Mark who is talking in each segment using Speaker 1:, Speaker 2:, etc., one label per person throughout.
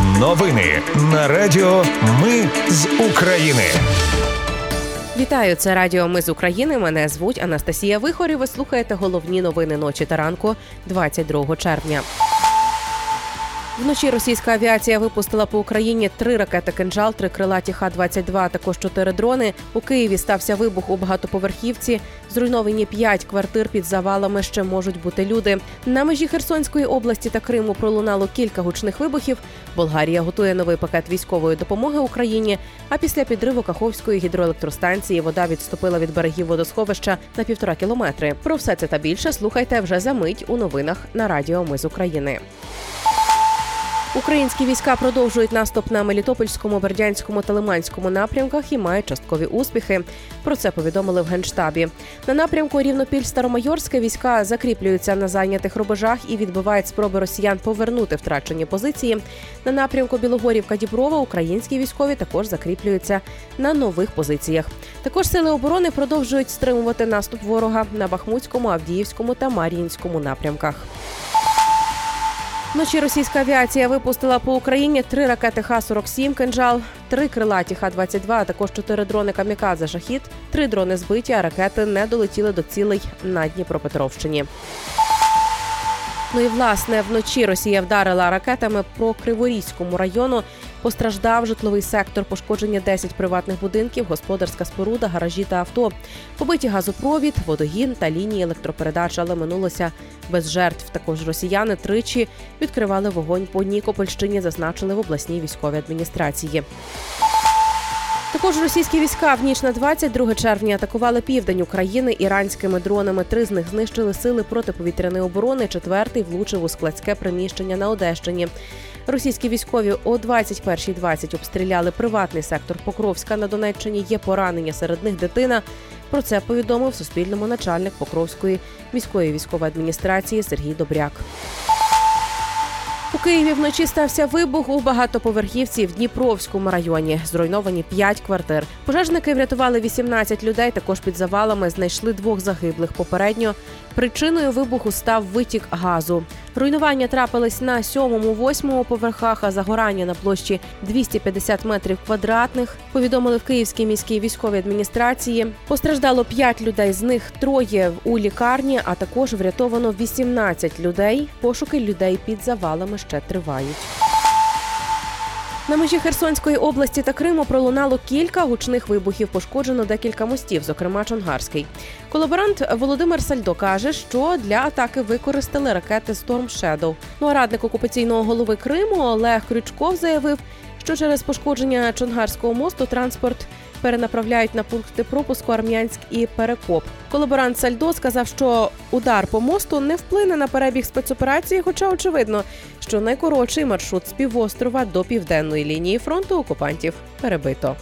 Speaker 1: Новини на Радіо Ми з України.
Speaker 2: Вітаю, це Радіо Ми з України. Мене звуть Анастасія Вихор і Ви слухаєте головні новини ночі та ранку 22 червня. Вночі російська авіація випустила по Україні три ракети кинжал, три крилаті Х-22, а також чотири дрони. У Києві стався вибух у багатоповерхівці. Зруйновані п'ять квартир під завалами. Ще можуть бути люди. На межі Херсонської області та Криму пролунало кілька гучних вибухів. Болгарія готує новий пакет військової допомоги Україні. А після підриву Каховської гідроелектростанції вода відступила від берегів водосховища на півтора кілометри. Про все це та більше слухайте вже за мить у новинах на Радіо Ми з України. Українські війська продовжують наступ на Мелітопольському, Бердянському та Лиманському напрямках і мають часткові успіхи. Про це повідомили в генштабі. На напрямку рівнопіль Старомайорське війська закріплюються на зайнятих рубежах і відбивають спроби росіян повернути втрачені позиції. На напрямку Білогорівка Діброва українські військові також закріплюються на нових позиціях. Також сили оборони продовжують стримувати наступ ворога на Бахмутському, Авдіївському та Мар'їнському напрямках. Вночі російська авіація випустила по Україні три ракети Х-47 «Кинжал», три крилаті Х-22, а також чотири дрони «Камікадзе» «Шахід». Три дрони збиті, а ракети не долетіли до цілей на Дніпропетровщині. Ну і власне вночі Росія вдарила ракетами по Криворізькому району. Постраждав житловий сектор, пошкодження 10 приватних будинків, господарська споруда, гаражі та авто. Побиті газопровід, водогін та лінії електропередач, але минулося без жертв. Також росіяни тричі відкривали вогонь по Нікопольщині, зазначили в обласній військовій адміністрації. Також російські війська в ніч на 22 червня атакували південь України іранськими дронами. Три з них знищили сили протиповітряної оборони. Четвертий влучив у складське приміщення на Одещині. Російські військові о 21.20 обстріляли приватний сектор Покровська на Донеччині. Є поранення серед них дитина. Про це повідомив Суспільному начальник Покровської міської військової адміністрації Сергій Добряк. У Києві вночі стався вибух у багатоповерхівці в Дніпровському районі. Зруйновані п'ять квартир. Пожежники врятували 18 людей. Також під завалами знайшли двох загиблих. Попередньо причиною вибуху став витік газу. Руйнування трапились на сьомому, восьмому поверхах, а загорання на площі 250 метрів квадратних. Повідомили в Київській міській військовій адміністрації. Постраждало 5 людей, з них троє у лікарні, а також врятовано 18 людей. Пошуки людей під завалами ще тривають. На межі Херсонської області та Криму пролунало кілька гучних вибухів. Пошкоджено декілька мостів, зокрема Чонгарський. Колаборант Володимир Сальдо каже, що для атаки використали ракети Storm Shadow. Ну а радник окупаційного голови Криму Олег Крючков заявив, що через пошкодження Чонгарського мосту транспорт перенаправляють на пункти пропуску Армянськ і Перекоп. Колаборант Сальдо сказав, що удар по мосту не вплине на перебіг спецоперації, хоча очевидно, що найкоротший маршрут з півострова до південної лінії фронту окупантів перебито.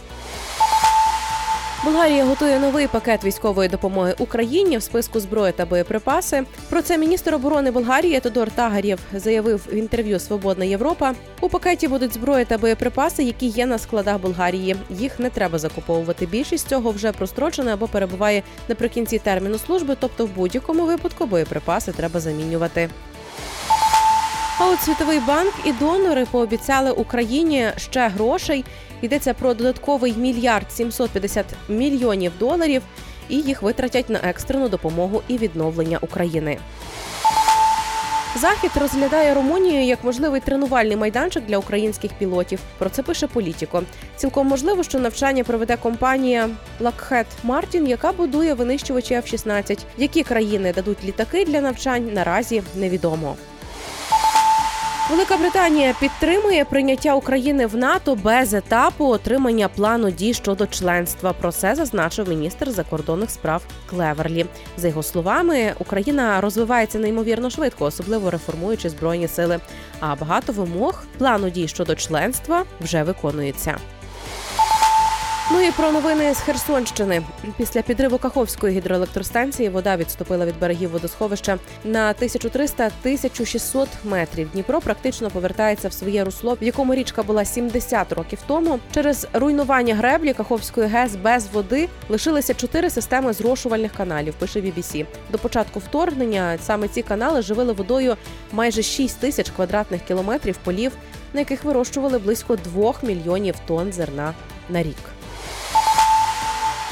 Speaker 2: Болгарія готує новий пакет військової допомоги Україні в списку зброї та боєприпаси. Про це міністр оборони Болгарії Тодор Тагарєв заявив в інтерв'ю Свободна Європа. У пакеті будуть зброї та боєприпаси, які є на складах Болгарії. Їх не треба закуповувати. Більшість цього вже прострочена або перебуває наприкінці терміну служби, тобто в будь-якому випадку боєприпаси треба замінювати. А от Світовий банк і донори пообіцяли Україні ще грошей. Йдеться про додатковий мільярд 750 мільйонів доларів, і їх витратять на екстрену допомогу і відновлення України. Захід розглядає Румунію як можливий тренувальний майданчик для українських пілотів. Про це пише Політіко. Цілком можливо, що навчання проведе компанія Lockheed Martin, яка будує винищувачі F-16. Які країни дадуть літаки для навчань наразі невідомо. Велика Британія підтримує прийняття України в НАТО без етапу отримання плану дій щодо членства. Про це зазначив міністр закордонних справ Клеверлі. За його словами, Україна розвивається неймовірно швидко, особливо реформуючи збройні сили. А багато вимог плану дій щодо членства вже виконується. Ну і про новини з Херсонщини. Після підриву Каховської гідроелектростанції вода відступила від берегів водосховища на 1300-1600 метрів. Дніпро практично повертається в своє русло, в якому річка була 70 років тому. Через руйнування греблі Каховської ГЕС без води лишилися чотири системи зрошувальних каналів. Пише BBC. До початку вторгнення саме ці канали живили водою майже 6 тисяч квадратних кілометрів полів, на яких вирощували близько 2 мільйонів тонн зерна на рік.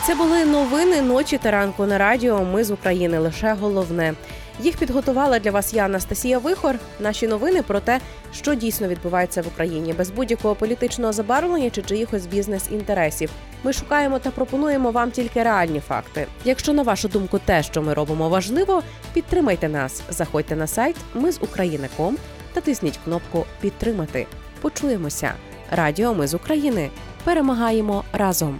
Speaker 2: Це були новини ночі та ранку на радіо. Ми з України. Лише головне. Їх підготувала для вас я, Анастасія Вихор. Наші новини про те, що дійсно відбувається в Україні, без будь-якого політичного забарвлення чи чиїхось бізнес-інтересів. Ми шукаємо та пропонуємо вам тільки реальні факти. Якщо на вашу думку те, що ми робимо, важливо, підтримайте нас. Заходьте на сайт Ми з України.ком та тисніть кнопку Підтримати. Почуємося. Радіо Ми з України. Перемагаємо разом.